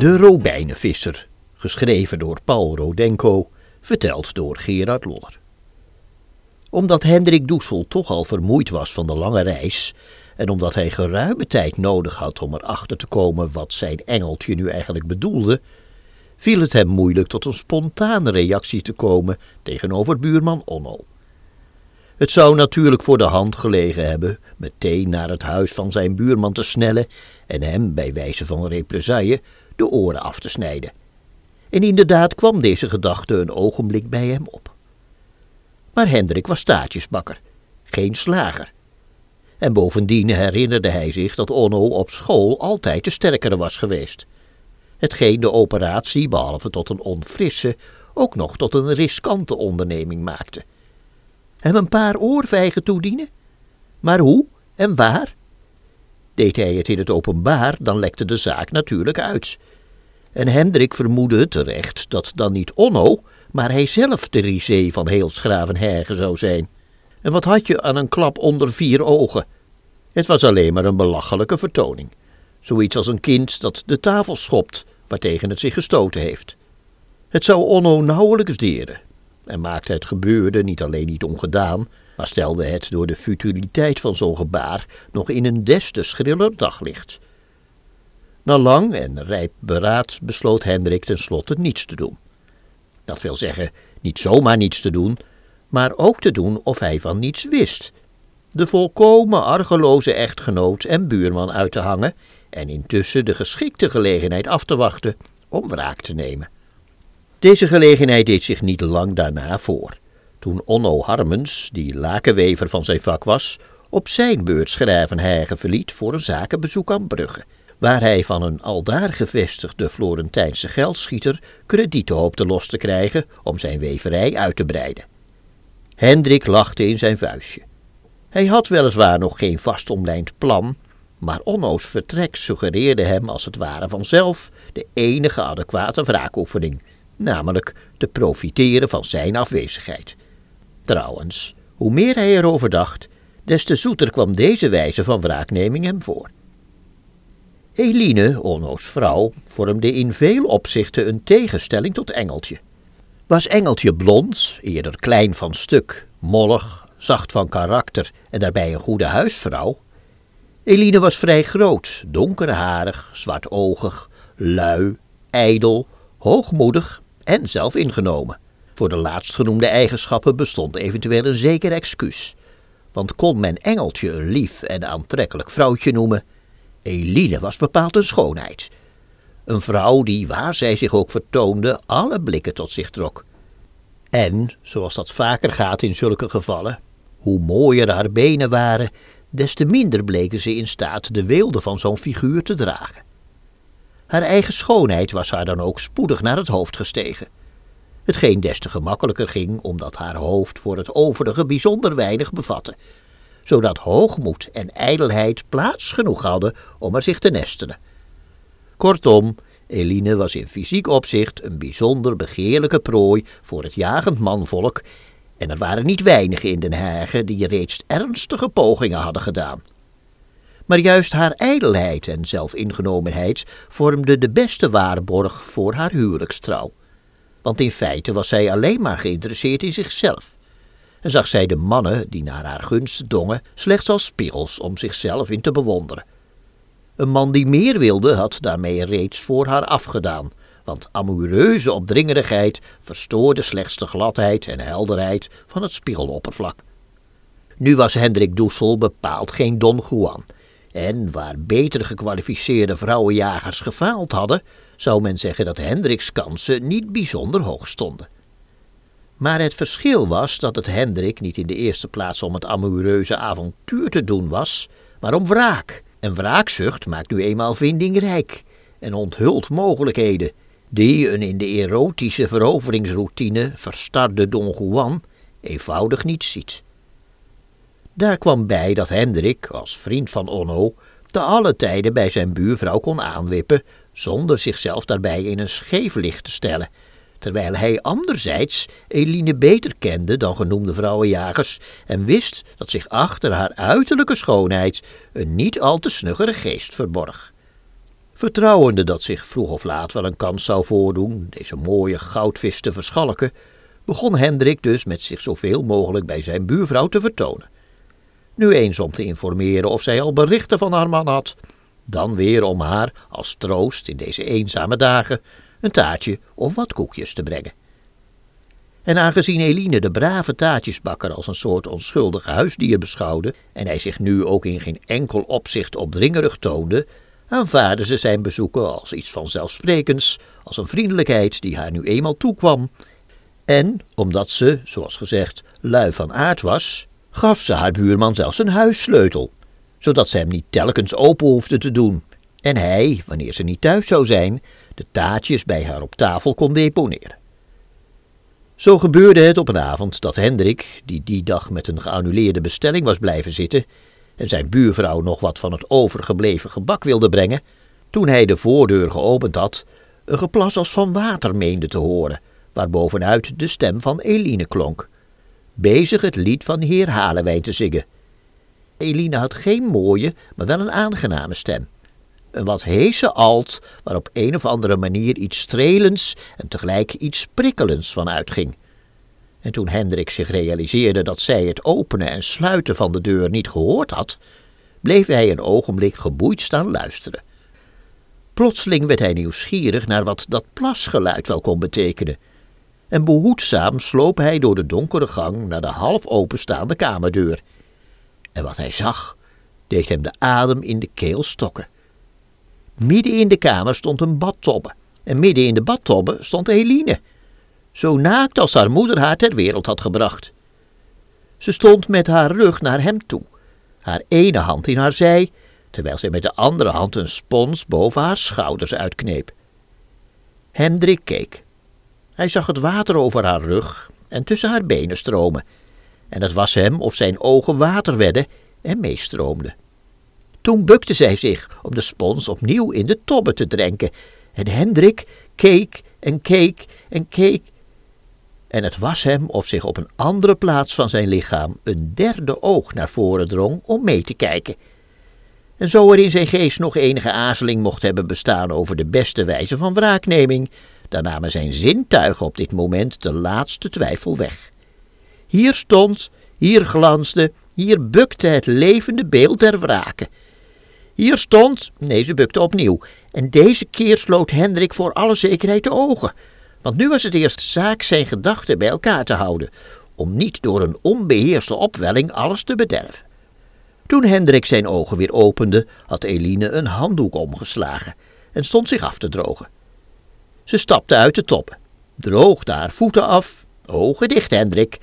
De Robijnenvisser, geschreven door Paul Rodenko, verteld door Gerard Loller. Omdat Hendrik Doesel toch al vermoeid was van de lange reis en omdat hij geruime tijd nodig had om erachter te komen wat zijn engeltje nu eigenlijk bedoelde, viel het hem moeilijk tot een spontane reactie te komen tegenover buurman Onno. Het zou natuurlijk voor de hand gelegen hebben meteen naar het huis van zijn buurman te snellen en hem bij wijze van represaille de oren af te snijden. En inderdaad kwam deze gedachte een ogenblik bij hem op. Maar Hendrik was staatjesbakker, geen slager. En bovendien herinnerde hij zich dat Onno op school altijd de sterkere was geweest. Hetgeen de operatie, behalve tot een onfrisse, ook nog tot een riskante onderneming maakte. Hem een paar oorvijgen toedienen? Maar hoe en waar? Deed hij het in het openbaar, dan lekte de zaak natuurlijk uit. En Hendrik vermoedde terecht dat dan niet Onno, maar hij zelf de risée van heel zou zijn. En wat had je aan een klap onder vier ogen? Het was alleen maar een belachelijke vertoning. Zoiets als een kind dat de tafel schopt, waartegen het zich gestoten heeft. Het zou Onno nauwelijks deren, en maakte het gebeurde niet alleen niet ongedaan, maar stelde het door de futiliteit van zo'n gebaar nog in een des te schriller daglicht. Na lang en rijp beraad besloot Hendrik tenslotte niets te doen. Dat wil zeggen, niet zomaar niets te doen, maar ook te doen of hij van niets wist. De volkomen argeloze echtgenoot en buurman uit te hangen en intussen de geschikte gelegenheid af te wachten om wraak te nemen. Deze gelegenheid deed zich niet lang daarna voor, toen Onno Harmens, die lakenwever van zijn vak was, op zijn beurt Schrijvenheigen verliet voor een zakenbezoek aan Brugge, waar hij van een aldaar gevestigde Florentijnse geldschieter kredieten hoopte los te krijgen om zijn weverij uit te breiden. Hendrik lachte in zijn vuistje. Hij had weliswaar nog geen vast omlijnd plan, maar Onno's vertrek suggereerde hem als het ware vanzelf de enige adequate wraakoefening, namelijk te profiteren van zijn afwezigheid. Trouwens, hoe meer hij erover dacht, des te zoeter kwam deze wijze van wraakneming hem voor. Eline, Onno's vrouw, vormde in veel opzichten een tegenstelling tot Engeltje. Was Engeltje blond, eerder klein van stuk, mollig, zacht van karakter en daarbij een goede huisvrouw? Eline was vrij groot, donkerharig, zwartoogig, lui, ijdel, hoogmoedig en zelfingenomen. Voor de laatstgenoemde eigenschappen bestond eventueel een zeker excuus. Want kon men Engeltje een lief en aantrekkelijk vrouwtje noemen, Eline was bepaald een schoonheid. Een vrouw die, waar zij zich ook vertoonde, alle blikken tot zich trok. En, zoals dat vaker gaat in zulke gevallen, hoe mooier haar benen waren, des te minder bleken ze in staat de weelde van zo'n figuur te dragen. Haar eigen schoonheid was haar dan ook spoedig naar het hoofd gestegen. Hetgeen des te gemakkelijker ging, omdat haar hoofd voor het overige bijzonder weinig bevatte, zodat hoogmoed en ijdelheid plaats genoeg hadden om er zich te nestelen. Kortom, Eline was in fysiek opzicht een bijzonder begeerlijke prooi voor het jagend manvolk, en er waren niet weinigen in Den Hagen die reeds ernstige pogingen hadden gedaan. Maar juist haar ijdelheid en zelfingenomenheid vormden de beste waarborg voor haar huwelijkstrouw. Want in feite was zij alleen maar geïnteresseerd in zichzelf en zag zij de mannen die naar haar gunst dongen slechts als spiegels om zichzelf in te bewonderen. Een man die meer wilde had daarmee reeds voor haar afgedaan, want amoureuze opdringerigheid verstoorde slechts de gladheid en helderheid van het spiegeloppervlak. Nu was Hendrik Doesel bepaald geen Don Juan, en waar beter gekwalificeerde vrouwenjagers gefaald hadden, zou men zeggen dat Hendriks kansen niet bijzonder hoog stonden. Maar het verschil was dat het Hendrik niet in de eerste plaats om het amoureuze avontuur te doen was, maar om wraak. En wraakzucht maakt nu eenmaal vindingrijk en onthult mogelijkheden die een in de erotische veroveringsroutine verstarde Don Juan eenvoudig niet ziet. Daar kwam bij dat Hendrik, als vriend van Onno, te alle tijden bij zijn buurvrouw kon aanwippen, zonder zichzelf daarbij in een scheef licht te stellen terwijl hij anderzijds Eline beter kende dan genoemde vrouwenjagers en wist dat zich achter haar uiterlijke schoonheid een niet al te snuggere geest verborg. Vertrouwende dat zich vroeg of laat wel een kans zou voordoen deze mooie goudvis te verschalken, begon Hendrik dus met zich zoveel mogelijk bij zijn buurvrouw te vertonen. Nu eens om te informeren of zij al berichten van haar man had, dan weer om haar, als troost in deze eenzame dagen, een taartje of wat koekjes te brengen. En aangezien Eline de brave taartjesbakker als een soort onschuldig huisdier beschouwde en hij zich nu ook in geen enkel opzicht opdringerig toonde, aanvaarde ze zijn bezoeken als iets vanzelfsprekends, als een vriendelijkheid die haar nu eenmaal toekwam. En, omdat ze, zoals gezegd, lui van aard was, gaf ze haar buurman zelfs een huissleutel, zodat ze hem niet telkens open hoefde te doen en hij, wanneer ze niet thuis zou zijn, de taartjes bij haar op tafel kon deponeren. Zo gebeurde het op een avond dat Hendrik, die die dag met een geannuleerde bestelling was blijven zitten en zijn buurvrouw nog wat van het overgebleven gebak wilde brengen, toen hij de voordeur geopend had, een geplas als van water meende te horen, waarbovenuit de stem van Eline klonk, bezig het lied van Heer Halewijn te zingen. Eline had geen mooie, maar wel een aangename stem. Een wat heese alt, waar op een of andere manier iets strelends en tegelijk iets prikkelends van uitging. En toen Hendrik zich realiseerde dat zij het openen en sluiten van de deur niet gehoord had, bleef hij een ogenblik geboeid staan luisteren. Plotseling werd hij nieuwsgierig naar wat dat plasgeluid wel kon betekenen, en behoedzaam sloop hij door de donkere gang naar de half openstaande kamerdeur. En wat hij zag, deed hem de adem in de keel stokken. Midden in de kamer stond een badtobbe. En midden in de badtobbe stond Eline. Zo naakt als haar moeder haar ter wereld had gebracht. Ze stond met haar rug naar hem toe, haar ene hand in haar zij, terwijl zij met de andere hand een spons boven haar schouders uitkneep. Hendrik keek. Hij zag het water over haar rug en tussen haar benen stromen, en het was hem of zijn ogen water werden en meestroomden. Toen bukte zij zich om de spons opnieuw in de tobbe te drenken. En Hendrik keek en keek en keek. En het was hem of zich op een andere plaats van zijn lichaam een derde oog naar voren drong om mee te kijken. En zo er in zijn geest nog enige aarzeling mocht hebben bestaan over de beste wijze van wraakneming, dan namen zijn zintuigen op dit moment de laatste twijfel weg. Hier stond, hier glansde, hier bukte het levende beeld der wraken. Hier stond, nee, ze bukte opnieuw, en deze keer sloot Hendrik voor alle zekerheid de ogen, want nu was het eerst zaak zijn gedachten bij elkaar te houden, om niet door een onbeheerste opwelling alles te bederven. Toen Hendrik zijn ogen weer opende, had Eline een handdoek omgeslagen en stond zich af te drogen. Ze stapte uit de toppen, droogde haar voeten af, ogen dicht Hendrik,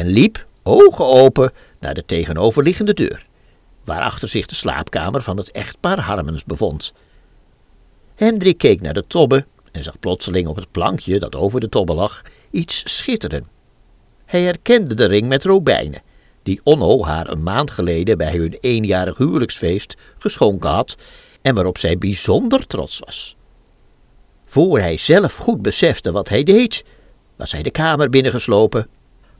en liep, ogen open, naar de tegenoverliggende deur waarachter zich de slaapkamer van het echtpaar Harmens bevond. Hendrik keek naar de tobbe en zag plotseling op het plankje dat over de tobbe lag iets schitteren. Hij herkende de ring met robijnen, die Onno haar een maand geleden bij hun eenjarig huwelijksfeest geschonken had en waarop zij bijzonder trots was. Voor hij zelf goed besefte wat hij deed, was hij de kamer binnengeslopen,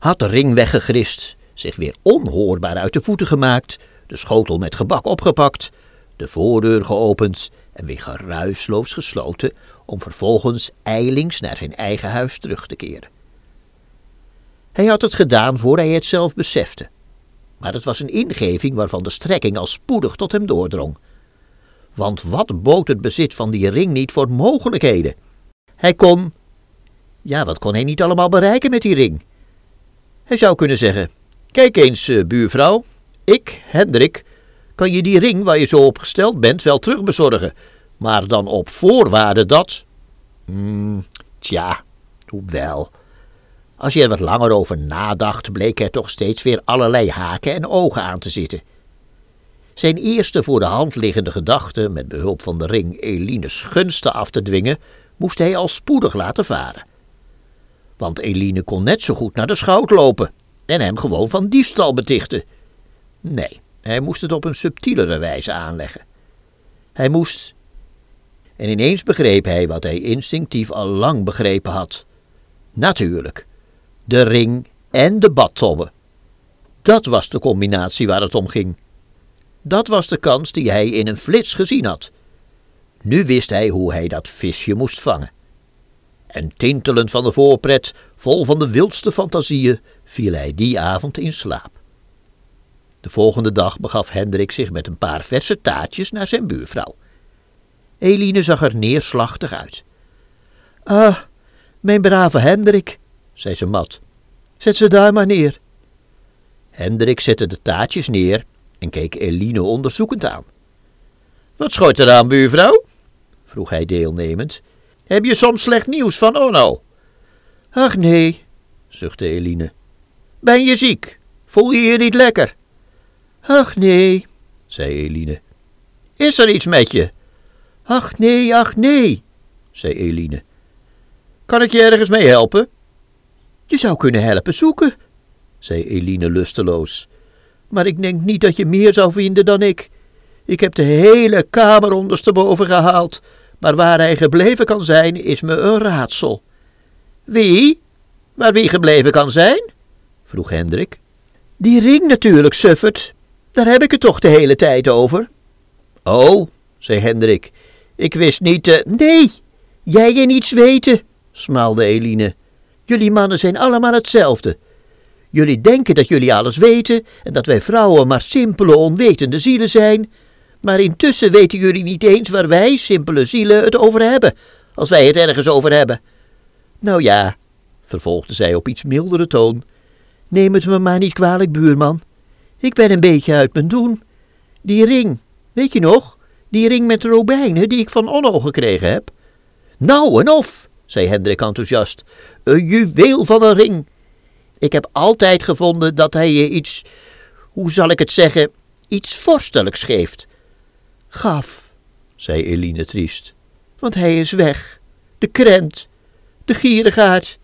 had de ring weggegrist, zich weer onhoorbaar uit de voeten gemaakt, de schotel met gebak opgepakt, de voordeur geopend en weer geruisloos gesloten, om vervolgens eilings naar zijn eigen huis terug te keren. Hij had het gedaan voor hij het zelf besefte, maar het was een ingeving waarvan de strekking al spoedig tot hem doordrong. Want wat bood het bezit van die ring niet voor mogelijkheden? Hij kon. Ja, wat kon hij niet allemaal bereiken met die ring? Hij zou kunnen zeggen: Kijk eens, uh, buurvrouw, ik, Hendrik, kan je die ring waar je zo op gesteld bent wel terugbezorgen, maar dan op voorwaarde dat. Hmm, tja, hoewel. Als je er wat langer over nadacht, bleek er toch steeds weer allerlei haken en ogen aan te zitten. Zijn eerste voor de hand liggende gedachte, met behulp van de ring Eline's gunsten af te dwingen, moest hij al spoedig laten varen. Want Eline kon net zo goed naar de schout lopen en hem gewoon van diefstal betichten. Nee, hij moest het op een subtielere wijze aanleggen. Hij moest. En ineens begreep hij wat hij instinctief al lang begrepen had. Natuurlijk, de ring en de badtobbe. Dat was de combinatie waar het om ging. Dat was de kans die hij in een flits gezien had. Nu wist hij hoe hij dat visje moest vangen. En tintelend van de voorpret, vol van de wildste fantasieën, viel hij die avond in slaap. De volgende dag begaf Hendrik zich met een paar verse taartjes naar zijn buurvrouw. Eline zag er neerslachtig uit. Ah, mijn brave Hendrik, zei ze mat, zet ze daar maar neer. Hendrik zette de taartjes neer en keek Eline onderzoekend aan. Wat schort er aan, buurvrouw? vroeg hij deelnemend. Heb je soms slecht nieuws van Onno? Ach nee, zuchtte Eline. Ben je ziek? Voel je je niet lekker? Ach nee, zei Eline. Is er iets met je? Ach nee, ach nee, zei Eline. Kan ik je ergens mee helpen? Je zou kunnen helpen zoeken, zei Eline lusteloos. Maar ik denk niet dat je meer zou vinden dan ik. Ik heb de hele kamer ondersteboven gehaald, maar waar hij gebleven kan zijn, is me een raadsel. Wie? Waar wie gebleven kan zijn? vroeg Hendrik. Die ring natuurlijk, Suffert. Daar heb ik het toch de hele tijd over. Oh, zei Hendrik, ik wist niet. Uh... Nee, jij en niets weten, smaalde Eline. Jullie mannen zijn allemaal hetzelfde. Jullie denken dat jullie alles weten en dat wij vrouwen maar simpele, onwetende zielen zijn. Maar intussen weten jullie niet eens waar wij, simpele zielen, het over hebben, als wij het ergens over hebben. Nou ja, vervolgde zij op iets mildere toon, neem het me maar niet kwalijk, buurman. Ik ben een beetje uit mijn doen. Die ring, weet je nog? Die ring met de robijnen die ik van Onno gekregen heb. Nou en of, zei Hendrik enthousiast. Een juweel van een ring. Ik heb altijd gevonden dat hij je iets, hoe zal ik het zeggen, iets vorstelijks geeft. Gaf, zei Eline triest, want hij is weg. De krent, de gierigaard.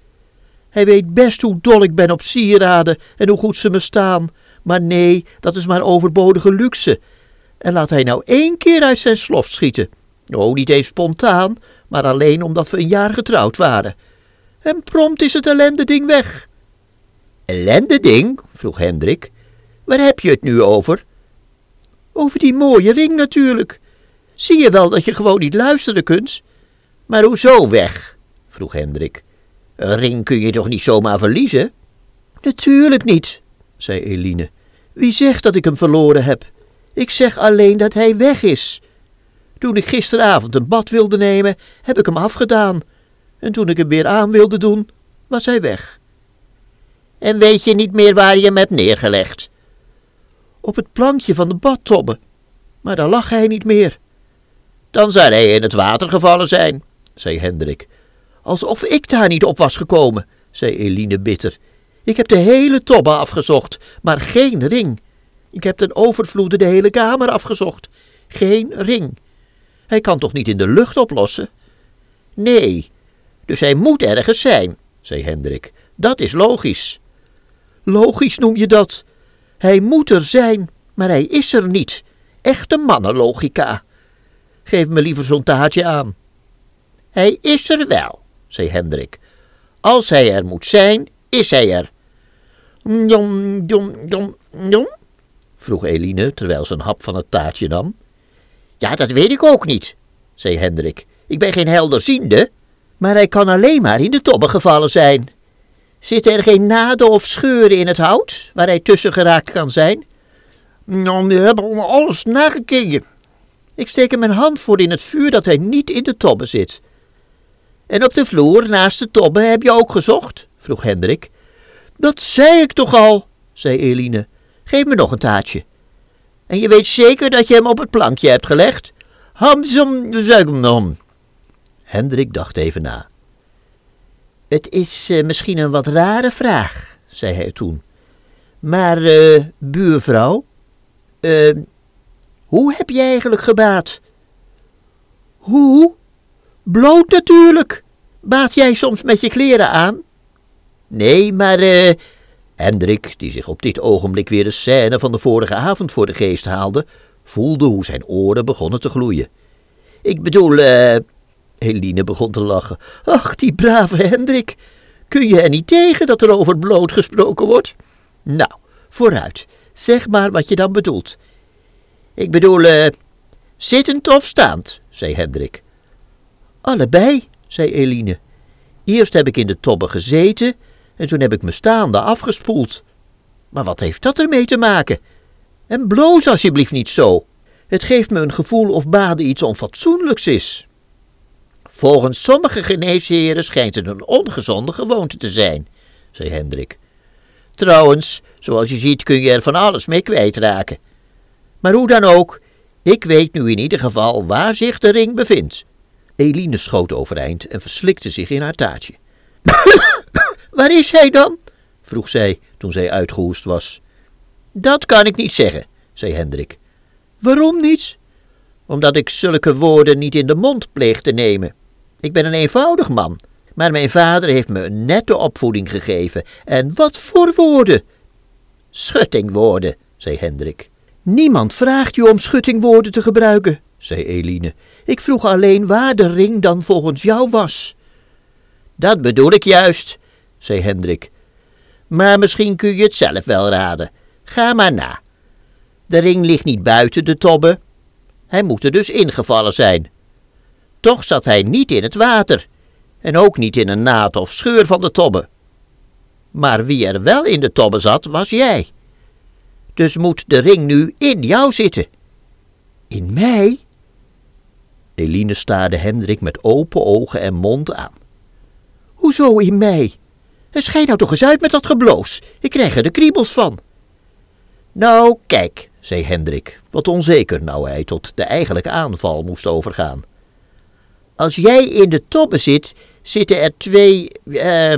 Hij weet best hoe dol ik ben op sieraden en hoe goed ze me staan. Maar nee, dat is maar overbodige luxe. En laat hij nou één keer uit zijn slof schieten. Oh, niet eens spontaan, maar alleen omdat we een jaar getrouwd waren. En prompt is het ellende ding weg. Ellende ding? vroeg Hendrik. Waar heb je het nu over? Over die mooie ring natuurlijk. Zie je wel dat je gewoon niet luisteren kunt? Maar hoezo weg? vroeg Hendrik. Een ring kun je toch niet zomaar verliezen? Natuurlijk niet, zei Eline. Wie zegt dat ik hem verloren heb? Ik zeg alleen dat hij weg is. Toen ik gisteravond een bad wilde nemen, heb ik hem afgedaan. En toen ik hem weer aan wilde doen, was hij weg. En weet je niet meer waar je hem hebt neergelegd? Op het plankje van de badtobbe. Maar daar lag hij niet meer. Dan zou hij in het water gevallen zijn, zei Hendrik. Alsof ik daar niet op was gekomen, zei Eline bitter. Ik heb de hele tobbe afgezocht, maar geen ring. Ik heb ten overvloede de hele kamer afgezocht. Geen ring. Hij kan toch niet in de lucht oplossen? Nee, dus hij moet ergens zijn, zei Hendrik. Dat is logisch. Logisch noem je dat? Hij moet er zijn, maar hij is er niet. Echte mannenlogica. Geef me liever zo'n taartje aan. Hij is er wel, zei Hendrik. Als hij er moet zijn, is hij er. Jom, jom, jom, jom? vroeg Eline, terwijl ze een hap van het taartje nam. Ja, dat weet ik ook niet, zei Hendrik. Ik ben geen helderziende, maar hij kan alleen maar in de tobbe gevallen zijn. Zitten er geen naden of scheuren in het hout, waar hij tussen geraakt kan zijn? Nou, we hebben alles nagekeken. Ik steek er mijn hand voor in het vuur dat hij niet in de tobbe zit. En op de vloer naast de tobbe heb je ook gezocht? vroeg Hendrik. Dat zei ik toch al, zei Eline. Geef me nog een taartje. En je weet zeker dat je hem op het plankje hebt gelegd? Hamzum, zegnom. Hendrik dacht even na. Het is uh, misschien een wat rare vraag, zei hij toen. Maar, uh, buurvrouw, uh, hoe heb je eigenlijk gebaat? Hoe? Bloot natuurlijk. Baat jij soms met je kleren aan? Nee, maar eh. Hendrik, die zich op dit ogenblik weer de scène van de vorige avond voor de geest haalde, voelde hoe zijn oren begonnen te gloeien. Ik bedoel, eh. Eline begon te lachen. Ach, die brave Hendrik. Kun je er niet tegen dat er over bloot gesproken wordt? Nou, vooruit. Zeg maar wat je dan bedoelt. Ik bedoel, eh. zittend of staand, zei Hendrik. Allebei, zei Eline. Eerst heb ik in de tobbe gezeten en toen heb ik me staande afgespoeld. Maar wat heeft dat ermee te maken? En bloos alsjeblieft niet zo. Het geeft me een gevoel of baden iets onfatsoenlijks is. Volgens sommige geneesheren schijnt het een ongezonde gewoonte te zijn, zei Hendrik. Trouwens, zoals je ziet kun je er van alles mee kwijtraken. Maar hoe dan ook, ik weet nu in ieder geval waar zich de ring bevindt. Eline schoot overeind en verslikte zich in haar taartje. waar is hij dan? vroeg zij toen zij uitgehoest was. Dat kan ik niet zeggen, zei Hendrik. Waarom niet? Omdat ik zulke woorden niet in de mond pleeg te nemen. Ik ben een eenvoudig man, maar mijn vader heeft me een nette opvoeding gegeven. En wat voor woorden? Schuttingwoorden, zei Hendrik. Niemand vraagt je om schuttingwoorden te gebruiken, zei Eline. Ik vroeg alleen waar de ring dan volgens jou was. Dat bedoel ik juist, zei Hendrik. Maar misschien kun je het zelf wel raden. Ga maar na. De ring ligt niet buiten de tobbe. Hij moet er dus ingevallen zijn. Toch zat hij niet in het water en ook niet in een naad of scheur van de tobbe. Maar wie er wel in de tobbe zat, was jij. Dus moet de ring nu in jou zitten. In mij? Eline staarde Hendrik met open ogen en mond aan. Hoezo in mij? Schijt nou toch eens uit met dat gebloos. Ik krijg er de kriebels van. Nou, kijk, zei Hendrik, wat onzeker nou hij tot de eigenlijke aanval moest overgaan. Als jij in de tobbe zit, zitten er twee, uh,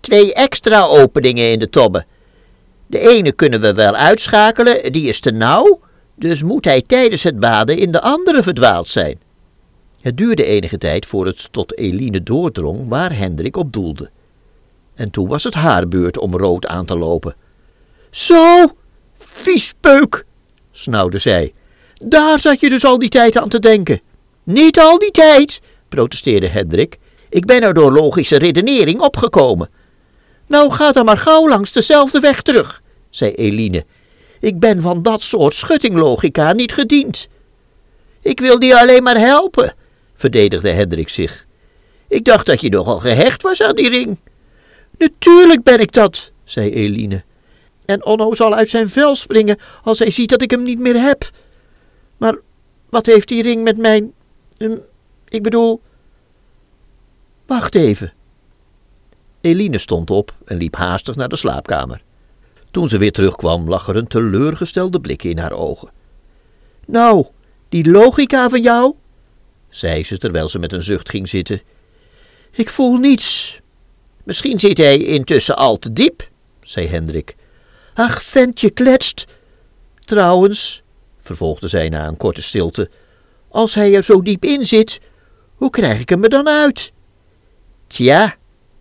twee extra openingen in de tobbe. De ene kunnen we wel uitschakelen, die is te nauw, dus moet hij tijdens het baden in de andere verdwaald zijn. Het duurde enige tijd voor het tot Eline doordrong waar Hendrik op doelde. En toen was het haar beurt om rood aan te lopen. Zo, viespeuk, snauwde zij. Daar zat je dus al die tijd aan te denken. Niet al die tijd, protesteerde Hendrik. Ik ben er door logische redenering opgekomen. Nou, ga dan maar gauw langs dezelfde weg terug, zei Eline. Ik ben van dat soort schuttinglogica niet gediend. Ik wil die alleen maar helpen, verdedigde Hendrik zich. Ik dacht dat je nogal gehecht was aan die ring. Natuurlijk ben ik dat, zei Eline. En Onno zal uit zijn vel springen als hij ziet dat ik hem niet meer heb. Maar wat heeft die ring met mijn. Um, ik bedoel. Wacht even. Eline stond op en liep haastig naar de slaapkamer. Toen ze weer terugkwam, lag er een teleurgestelde blik in haar ogen. Nou, die logica van jou? zei ze terwijl ze met een zucht ging zitten. Ik voel niets. Misschien zit hij intussen al te diep, zei Hendrik. Ach, ventje kletst. Trouwens, vervolgde zij na een korte stilte, als hij er zo diep in zit, hoe krijg ik hem er dan uit? Tja,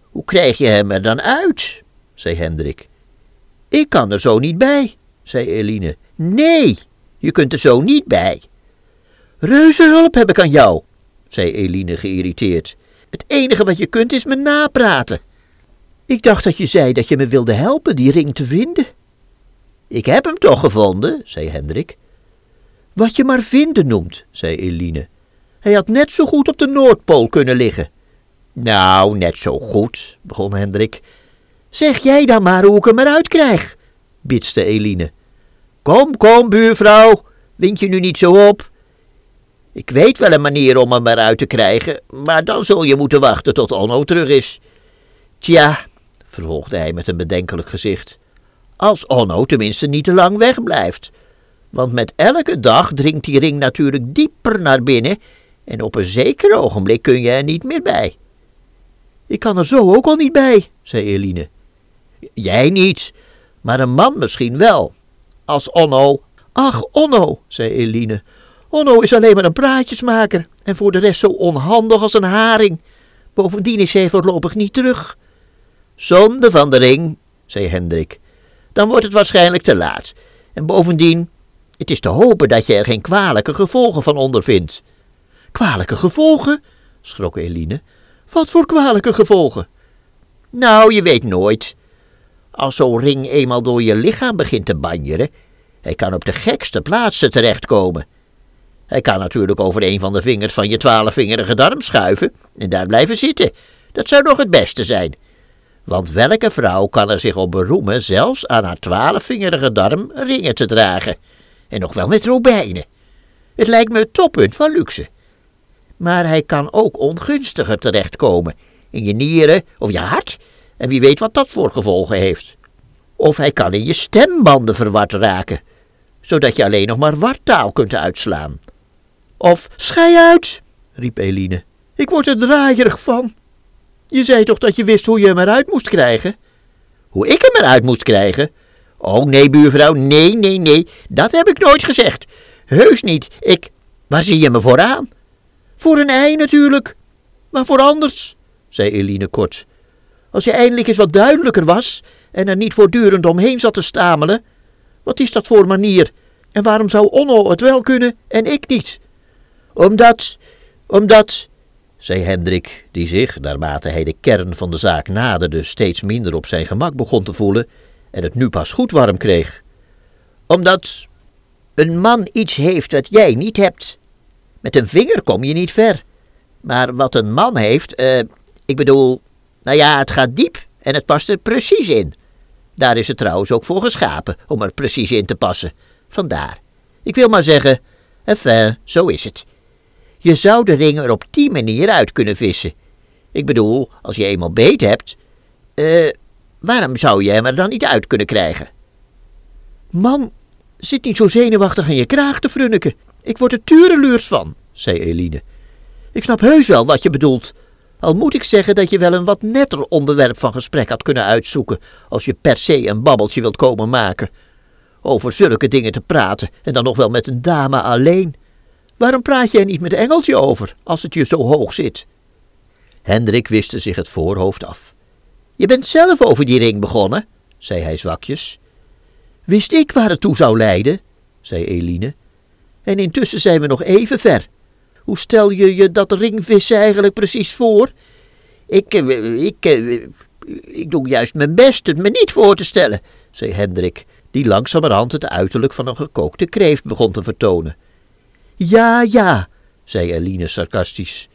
hoe krijg je hem er dan uit? zei Hendrik. Ik kan er zo niet bij, zei Eline. Nee, je kunt er zo niet bij. Reuzenhulp heb ik aan jou, zei Eline geïrriteerd. Het enige wat je kunt is me napraten. Ik dacht dat je zei dat je me wilde helpen die ring te vinden. Ik heb hem toch gevonden, zei Hendrik. Wat je maar vinden noemt, zei Eline. Hij had net zo goed op de Noordpool kunnen liggen. Nou, net zo goed, begon Hendrik. Zeg jij dan maar hoe ik hem eruit krijg, bitste Eline. Kom, kom, buurvrouw, wind je nu niet zo op. Ik weet wel een manier om hem eruit te krijgen, maar dan zul je moeten wachten tot Onno terug is. Tja, vervolgde hij met een bedenkelijk gezicht, als Onno tenminste niet te lang wegblijft. Want met elke dag dringt die ring natuurlijk dieper naar binnen en op een zeker ogenblik kun je er niet meer bij. Ik kan er zo ook al niet bij, zei Eline. Jij niet, maar een man misschien wel. Als Onno. Ach, Onno, zei Eline. Onno is alleen maar een praatjesmaker en voor de rest zo onhandig als een haring. Bovendien is hij voorlopig niet terug. Zonde van de ring, zei Hendrik. Dan wordt het waarschijnlijk te laat. En bovendien, het is te hopen dat je er geen kwalijke gevolgen van ondervindt. Kwalijke gevolgen? schrok Eline. Wat voor kwalijke gevolgen? Nou, je weet nooit. Als zo'n ring eenmaal door je lichaam begint te banjeren, hij kan op de gekste plaatsen terechtkomen. Hij kan natuurlijk over een van de vingers van je twaalfvingerige darm schuiven en daar blijven zitten. Dat zou nog het beste zijn. Want welke vrouw kan er zich op beroemen zelfs aan haar twaalfvingerige darm ringen te dragen? En nog wel met robijnen. Het lijkt me het toppunt van luxe. Maar hij kan ook ongunstiger terechtkomen. In je nieren of je hart. En wie weet wat dat voor gevolgen heeft. Of hij kan in je stembanden verward raken. Zodat je alleen nog maar wartaal kunt uitslaan. Of schei uit, riep Eline. Ik word er draaierig van. Je zei toch dat je wist hoe je hem eruit moest krijgen? Hoe ik hem eruit moest krijgen? Oh nee, buurvrouw, nee, nee, nee, dat heb ik nooit gezegd. Heus niet, ik... Waar zie je me voor aan? Voor een ei natuurlijk. Maar voor anders, zei Eline kort. Als je eindelijk eens wat duidelijker was en er niet voortdurend omheen zat te stamelen. Wat is dat voor manier? En waarom zou Onno het wel kunnen en ik niet? Omdat, omdat, zei Hendrik, die zich, naarmate hij de kern van de zaak naderde, steeds minder op zijn gemak begon te voelen en het nu pas goed warm kreeg. Omdat een man iets heeft wat jij niet hebt. Met een vinger kom je niet ver. Maar wat een man heeft, eh, ik bedoel, nou ja, het gaat diep en het past er precies in. Daar is het trouwens ook voor geschapen, om er precies in te passen. Vandaar. Ik wil maar zeggen, enfin, zo is het. Je zou de ring er op die manier uit kunnen vissen. Ik bedoel, als je eenmaal beet hebt, eh, waarom zou je hem er dan niet uit kunnen krijgen? Man, zit niet zo zenuwachtig aan je kraag te frunneken. Ik word er tureluurs van, zei Eline. Ik snap heus wel wat je bedoelt. Al moet ik zeggen dat je wel een wat netter onderwerp van gesprek had kunnen uitzoeken, als je per se een babbeltje wilt komen maken. Over zulke dingen te praten, en dan nog wel met een dame alleen. Waarom praat je er niet met Engeltje over, als het je zo hoog zit? Hendrik wischte zich het voorhoofd af. Je bent zelf over die ring begonnen, zei hij zwakjes. Wist ik waar het toe zou leiden, zei Eline. En intussen zijn we nog even ver. Hoe stel je je dat ringvissen eigenlijk precies voor? Ik, eh, ik, eh, ik doe juist mijn best het me niet voor te stellen, zei Hendrik, die langzamerhand het uiterlijk van een gekookte kreeft begon te vertonen. Ja, ja, zei Eline sarcastisch.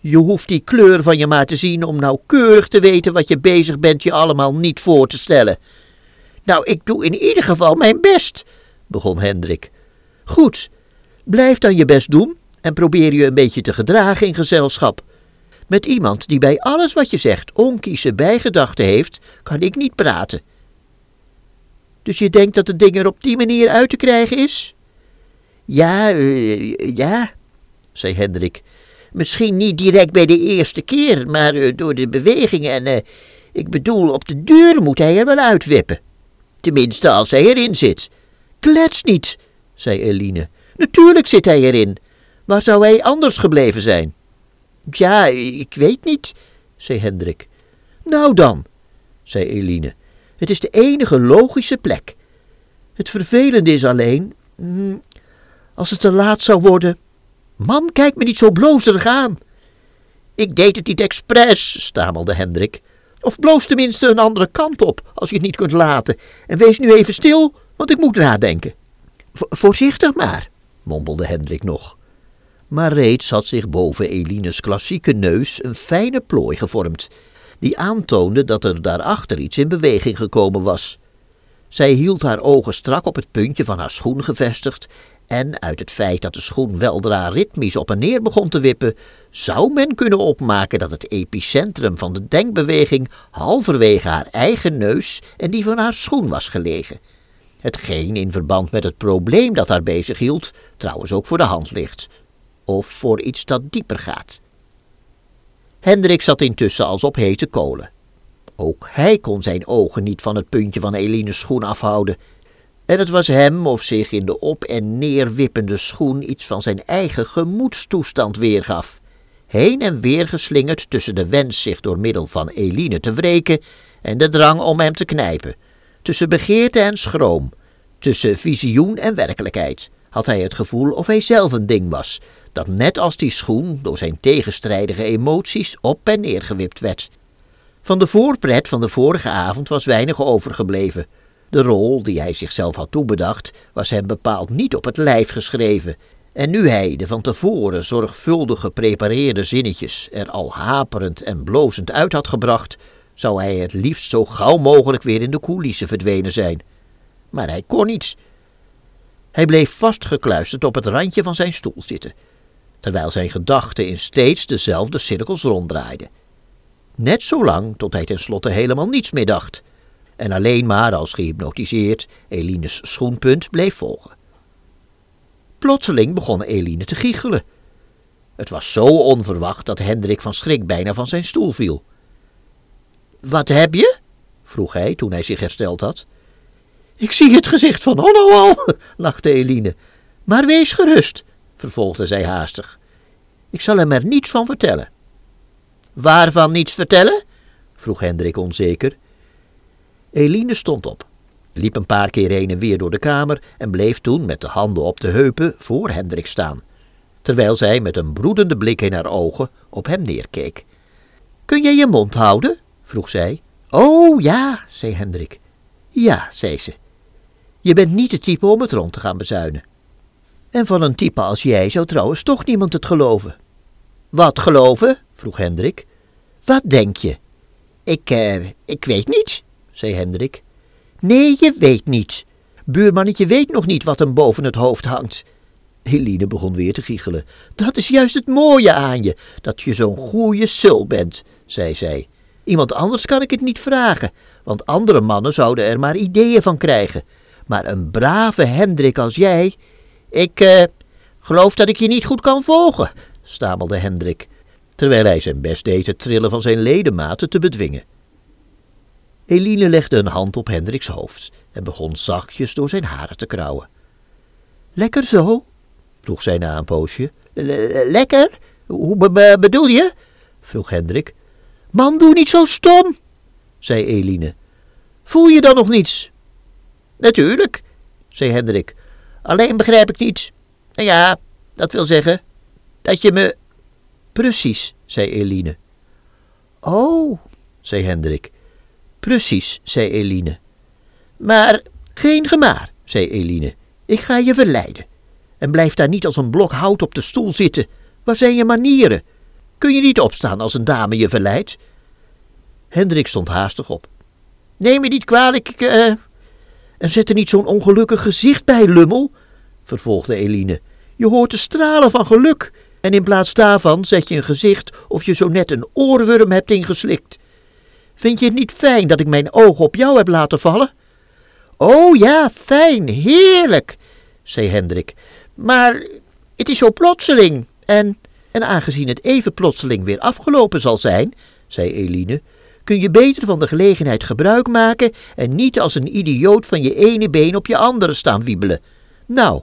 Je hoeft die kleur van je maar te zien om nauwkeurig te weten wat je bezig bent je allemaal niet voor te stellen. Nou, ik doe in ieder geval mijn best, begon Hendrik. Goed, blijf dan je best doen en probeer je een beetje te gedragen in gezelschap. Met iemand die bij alles wat je zegt onkieze bijgedachten heeft, kan ik niet praten. Dus je denkt dat het ding er op die manier uit te krijgen is? Ja, uh, ja, zei Hendrik. Misschien niet direct bij de eerste keer, maar uh, door de bewegingen en uh, ik bedoel, op de deur moet hij er wel uitwippen. Tenminste, als hij erin zit. Klets niet, zei Eline. Natuurlijk zit hij erin. Waar zou hij anders gebleven zijn? Ja, ik weet niet, zei Hendrik. Nou dan, zei Eline. Het is de enige logische plek. Het vervelende is alleen, mm, als het te laat zou worden. Man, kijk me niet zo blozerig aan. Ik deed het niet expres, stamelde Hendrik. Of bloos tenminste een andere kant op, als je het niet kunt laten. En wees nu even stil, want ik moet nadenken. voorzichtig maar, mompelde Hendrik nog. Maar reeds had zich boven Elines klassieke neus een fijne plooi gevormd, die aantoonde dat er daarachter iets in beweging gekomen was. Zij hield haar ogen strak op het puntje van haar schoen gevestigd en uit het feit dat de schoen weldra ritmisch op en neer begon te wippen, zou men kunnen opmaken dat het epicentrum van de denkbeweging halverwege haar eigen neus en die van haar schoen was gelegen. Hetgeen in verband met het probleem dat haar bezig hield, trouwens ook voor de hand ligt, of voor iets dat dieper gaat. Hendrik zat intussen als op hete kolen. Ook hij kon zijn ogen niet van het puntje van Eline's schoen afhouden en het was hem of zich in de op en neer wippende schoen iets van zijn eigen gemoedstoestand weergaf. Heen en weer geslingerd tussen de wens zich door middel van Eline te wreken en de drang om hem te knijpen. Tussen begeerte en schroom, tussen visioen en werkelijkheid, had hij het gevoel of hij zelf een ding was, dat net als die schoen door zijn tegenstrijdige emoties op en neer gewipt werd. Van de voorpret van de vorige avond was weinig overgebleven. De rol die hij zichzelf had toebedacht was hem bepaald niet op het lijf geschreven, En nu hij de van tevoren zorgvuldig geprepareerde zinnetjes er al haperend en blozend uit had gebracht, zou hij het liefst zo gauw mogelijk weer in de coulissen verdwenen zijn. Maar hij kon niets. Hij bleef vastgekluisterd op het randje van zijn stoel zitten, terwijl zijn gedachten in steeds dezelfde cirkels ronddraaiden. Net zo lang tot hij tenslotte helemaal niets meer dacht, en alleen maar als gehypnotiseerd Eline's schoenpunt bleef volgen. Plotseling begon Eline te giechelen. Het was zo onverwacht dat Hendrik van schrik bijna van zijn stoel viel. Wat heb je? vroeg hij toen hij zich hersteld had. Ik zie het gezicht van Onno al, lachte Eline. Maar wees gerust, vervolgde zij haastig. Ik zal hem er niets van vertellen. Waarvan niets vertellen? vroeg Hendrik onzeker. Eline stond op, liep een paar keer heen en weer door de kamer en bleef toen met de handen op de heupen voor Hendrik staan, terwijl zij met een broedende blik in haar ogen op hem neerkeek. Kun jij je mond houden? vroeg zij. Oh ja, zei Hendrik. Ja, zei ze. Je bent niet het type om het rond te gaan bezuinen. En van een type als jij zou trouwens toch niemand het geloven. Wat geloven? vroeg Hendrik. Wat denk je? Ik, eh, ik weet niet, zei Hendrik. Nee, je weet niet. Buurmannetje weet nog niet wat hem boven het hoofd hangt. Eline begon weer te giechelen. Dat is juist het mooie aan je, dat je zo'n goeie sul bent, zei zij. Iemand anders kan ik het niet vragen, want andere mannen zouden er maar ideeën van krijgen. Maar een brave Hendrik als jij. Ik uh, geloof dat ik je niet goed kan volgen, stamelde Hendrik, terwijl hij zijn best deed het trillen van zijn ledematen te bedwingen. Eline legde een hand op Hendriks hoofd en begon zachtjes door zijn haren te krauwen. Lekker zo? vroeg zij na een poosje. Lekker? Hoe bedoel je? vroeg Hendrik. Man, doe niet zo stom, zei Eline. Voel je dan nog niets? Natuurlijk, zei Hendrik. Alleen begrijp ik niet. Ja, dat wil zeggen dat je me. Precies, zei Eline. Oh, zei Hendrik. Precies, zei Eline. Maar geen gemaar, zei Eline. Ik ga je verleiden. En blijf daar niet als een blok hout op de stoel zitten. Waar zijn je manieren? Kun je niet opstaan als een dame je verleidt? Hendrik stond haastig op. Neem me niet kwalijk, ik, uh... En zet er niet zo'n ongelukkig gezicht bij, lummel, vervolgde Eline. Je hoort te stralen van geluk. En in plaats daarvan zet je een gezicht of je zo net een oorworm hebt ingeslikt. Vind je het niet fijn dat ik mijn oog op jou heb laten vallen? Oh ja, fijn, heerlijk, zei Hendrik. Maar het is zo plotseling. En, en aangezien het even plotseling weer afgelopen zal zijn, zei Eline, kun je beter van de gelegenheid gebruik maken en niet als een idioot van je ene been op je andere staan wiebelen. Nou,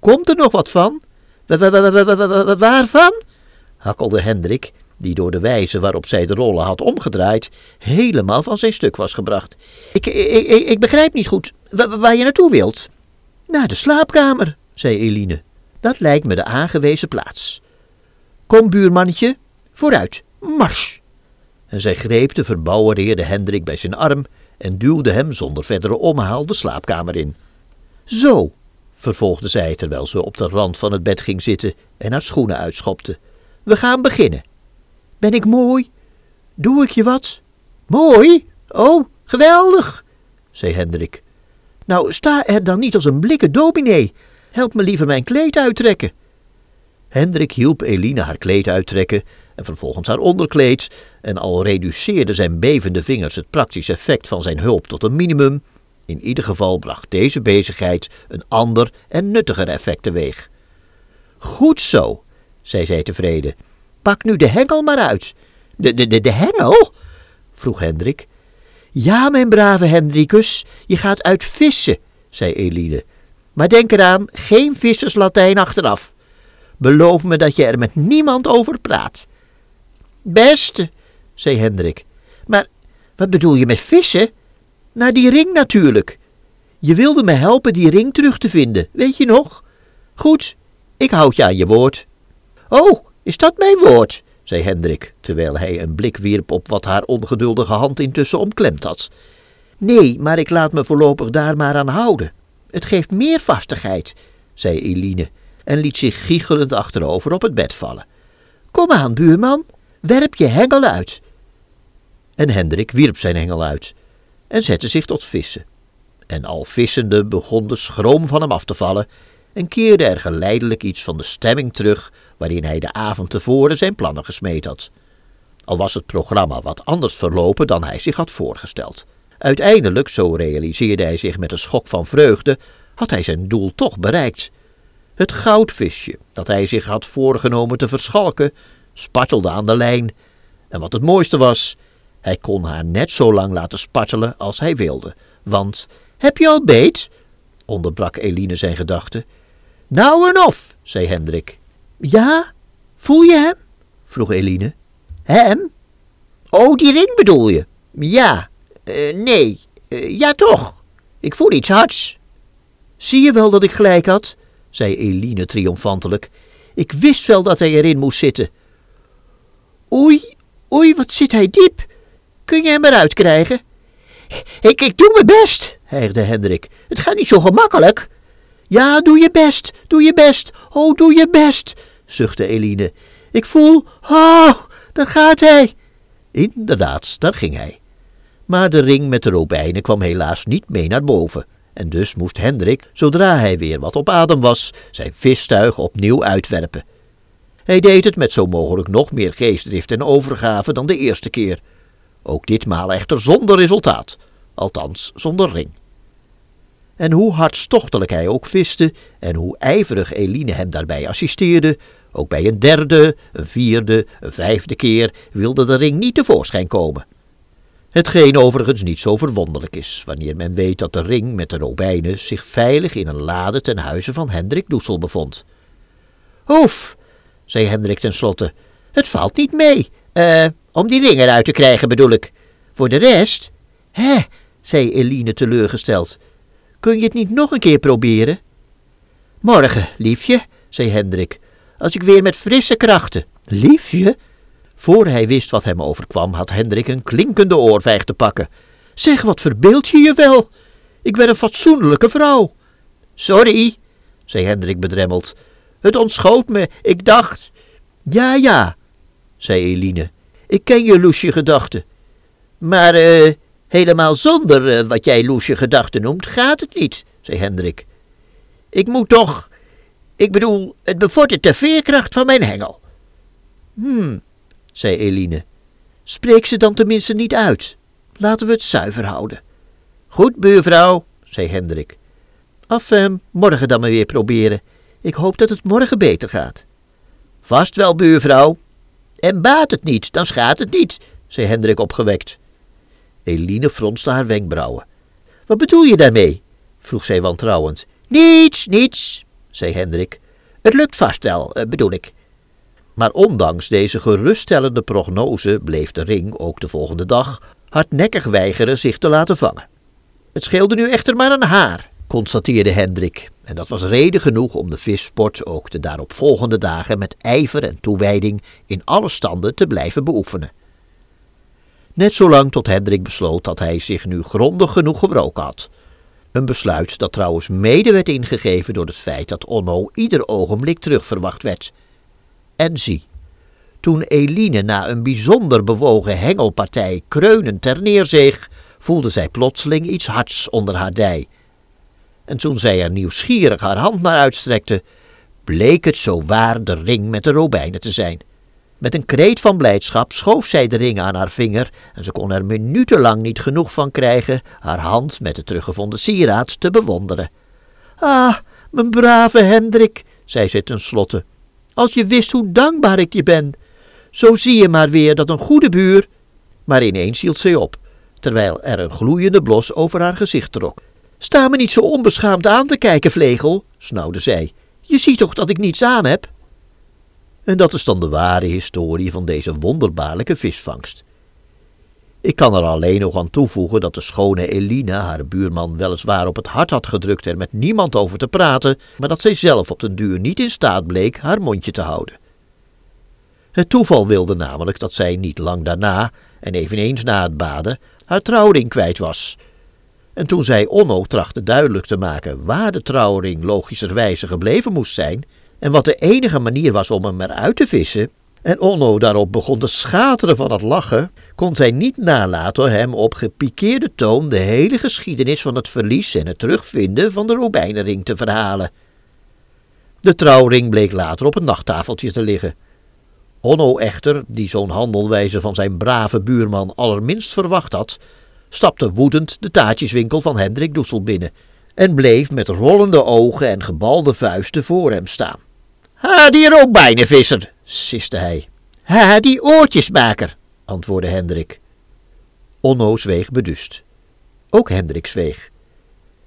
komt er nog wat van? Waarvan? hakkelde Hendrik, die door de wijze waarop zij de rollen had omgedraaid, helemaal van zijn stuk was gebracht. Ik, ik, ik, begrijp niet goed waar je naartoe wilt. Naar de slaapkamer, zei Eline. Dat lijkt me de aangewezen plaats. Kom, buurmannetje, vooruit, mars! En zij greep de verbouwereerde Hendrik bij zijn arm en duwde hem zonder verdere omhaal de slaapkamer in. Zo, vervolgde zij terwijl ze op de rand van het bed ging zitten en haar schoenen uitschopte. We gaan beginnen. Ben ik mooi? Doe ik je wat? Mooi? Oh, geweldig, zei Hendrik. Nou, sta er dan niet als een blikken dominee. Help me liever mijn kleed uittrekken. Hendrik hielp Eline haar kleed uittrekken en vervolgens haar onderkleed, en al reduceerde zijn bevende vingers het praktische effect van zijn hulp tot een minimum, in ieder geval bracht deze bezigheid een ander en nuttiger effect teweeg. Goed zo, zei zij tevreden. Pak nu de hengel maar uit. De, de, de, de hengel? vroeg Hendrik. Ja, mijn brave Hendrikus, je gaat uit vissen, zei Eline. Maar denk eraan, geen visserslatijn achteraf. Beloof me dat je er met niemand over praat. Beste, zei Hendrik. Maar wat bedoel je met vissen? Naar die ring natuurlijk. Je wilde me helpen die ring terug te vinden, weet je nog? Goed, ik houd je aan je woord. Oh, is dat mijn woord? zei Hendrik, terwijl hij een blik wierp op wat haar ongeduldige hand intussen omklemd had. Nee, maar ik laat me voorlopig daar maar aan houden. Het geeft meer vastigheid, zei Eline. en liet zich giechelend achterover op het bed vallen. Kom aan, buurman, werp je hengel uit. En Hendrik wierp zijn hengel uit en zette zich tot vissen. En al vissende begon de schroom van hem af te vallen en keerde er geleidelijk iets van de stemming terug waarin hij de avond tevoren zijn plannen gesmeed had. Al was het programma wat anders verlopen dan hij zich had voorgesteld. Uiteindelijk, zo realiseerde hij zich met een schok van vreugde, had hij zijn doel toch bereikt. Het goudvisje, dat hij zich had voorgenomen te verschalken, spartelde aan de lijn. En wat het mooiste was, hij kon haar net zo lang laten spartelen als hij wilde. Want, heb je al beet? onderbrak Eline zijn gedachten. Nou en of, zei Hendrik. Ja, voel je hem? vroeg Eline. Hem? Oh, die ring bedoel je? Ja, uh, nee, uh, ja toch. Ik voel iets hards. Zie je wel dat ik gelijk had? zei Eline triomfantelijk. Ik wist wel dat hij erin moest zitten. Oei, oei, wat zit hij diep. Kun je hem eruit krijgen? Ik, ik doe mijn best, hijgde Hendrik. Het gaat niet zo gemakkelijk. Ja, doe je best, doe je best, oh, doe je best, zuchtte Eline. Ik voel, oh, daar gaat hij. Inderdaad, daar ging hij. Maar de ring met de robijnen kwam helaas niet mee naar boven. En dus moest Hendrik, zodra hij weer wat op adem was, zijn vistuig opnieuw uitwerpen. Hij deed het met zo mogelijk nog meer geestdrift en overgave dan de eerste keer. Ook ditmaal echter zonder resultaat, althans zonder ring. En hoe hartstochtelijk hij ook viste en hoe ijverig Eline hem daarbij assisteerde, ook bij een derde, een vierde, een vijfde keer wilde de ring niet tevoorschijn komen. Hetgeen overigens niet zo verwonderlijk is, wanneer men weet dat de ring met de robijnen zich veilig in een lade ten huize van Hendrik Doesel bevond. Oef, zei Hendrik tenslotte, het valt niet mee, eh, om die ring eruit te krijgen bedoel ik. Voor de rest, hè, zei Eline teleurgesteld, kun je het niet nog een keer proberen? Morgen, liefje, zei Hendrik, als ik weer met frisse krachten. Liefje? Voor hij wist wat hem overkwam, had Hendrik een klinkende oorvijg te pakken. Zeg, wat verbeeld je je wel? Ik ben een fatsoenlijke vrouw. Sorry, zei Hendrik bedremmeld. Het ontschoot me, ik dacht. Ja, ja, zei Eline. Ik ken je loesje gedachten. Maar uh, helemaal zonder uh, wat jij loesje gedachten noemt, gaat het niet, zei Hendrik. Ik moet toch. Ik bedoel, het bevordert de veerkracht van mijn hengel. Hmm, zei Eline. Spreek ze dan tenminste niet uit. Laten we het zuiver houden. Goed, buurvrouw, zei Hendrik. Af, eh, morgen dan maar weer proberen. Ik hoop dat het morgen beter gaat. Vast wel, buurvrouw. En baat het niet, dan schaadt het niet, zei Hendrik opgewekt. Eline fronste haar wenkbrauwen. Wat bedoel je daarmee? vroeg zij wantrouwend. Niets, niets, zei Hendrik. Het lukt vast wel, eh, bedoel ik. Maar ondanks deze geruststellende prognose bleef de ring ook de volgende dag hardnekkig weigeren zich te laten vangen. Het scheelde nu echter maar een haar, constateerde Hendrik, en dat was reden genoeg om de vissport ook de daaropvolgende dagen met ijver en toewijding in alle standen te blijven beoefenen. Net zolang tot Hendrik besloot dat hij zich nu grondig genoeg gewroken had. Een besluit dat trouwens mede werd ingegeven door het feit dat Onno ieder ogenblik terugverwacht werd en zie. Toen Eline na een bijzonder bewogen hengelpartij kreunend ter neerzeeg, voelde zij plotseling iets hards onder haar dij. En toen zij er nieuwsgierig haar hand naar uitstrekte, bleek het zo waar de ring met de robijnen te zijn. Met een kreet van blijdschap schoof zij de ring aan haar vinger en ze kon er minutenlang niet genoeg van krijgen haar hand met de teruggevonden sieraad te bewonderen. Ah, mijn brave Hendrik, zei ze tenslotte, als je wist hoe dankbaar ik je ben. Zo zie je maar weer dat een goede buur. Maar ineens hield zij op, terwijl er een gloeiende blos over haar gezicht trok. Sta me niet zo onbeschaamd aan te kijken, Vlegel, snauwde zij. Je ziet toch dat ik niets aan heb? En dat is dan de ware historie van deze wonderbaarlijke visvangst. Ik kan er alleen nog aan toevoegen dat de schone Elina haar buurman weliswaar op het hart had gedrukt er met niemand over te praten, maar dat zij zelf op den duur niet in staat bleek haar mondje te houden. Het toeval wilde namelijk dat zij niet lang daarna, en eveneens na het baden, haar trouwring kwijt was. En toen zij Onno trachtte duidelijk te maken waar de trouwring logischerwijze gebleven moest zijn, En wat de enige manier was om hem eruit te vissen, en Onno daarop begon te schateren van het lachen, kon zij niet nalaten hem op gepikeerde toon de hele geschiedenis van het verlies en het terugvinden van de robijnenring te verhalen. De trouwring bleek later op een nachttafeltje te liggen. Onno echter, die zo'n handelwijze van zijn brave buurman allerminst verwacht had, stapte woedend de taartjeswinkel van Hendrik Doesel binnen en bleef met rollende ogen en gebalde vuisten voor hem staan. Ha, die robijnenvisser, siste hij. Ha, die oortjesmaker, antwoordde Hendrik. Onno zweeg beduust. Ook Hendrik zweeg.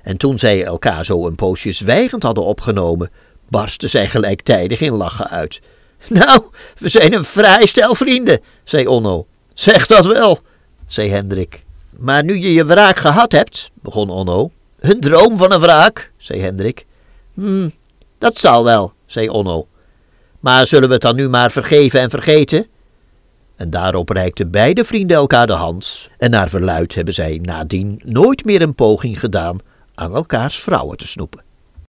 En toen zij elkaar zo een poosje zwijgend hadden opgenomen, barstten zij gelijktijdig in lachen uit. Nou, we zijn een vrij stel vrienden, zei Onno. Zeg dat wel, zei Hendrik. Maar nu je je wraak gehad hebt, begon Onno. Een droom van een wraak, zei Hendrik. Hm, dat zal wel, zei Onno. Maar zullen we het dan nu maar vergeven en vergeten? En daarop reikten beide vrienden elkaar de hand, en naar verluid hebben zij nadien nooit meer een poging gedaan aan elkaars vrouwen te snoepen.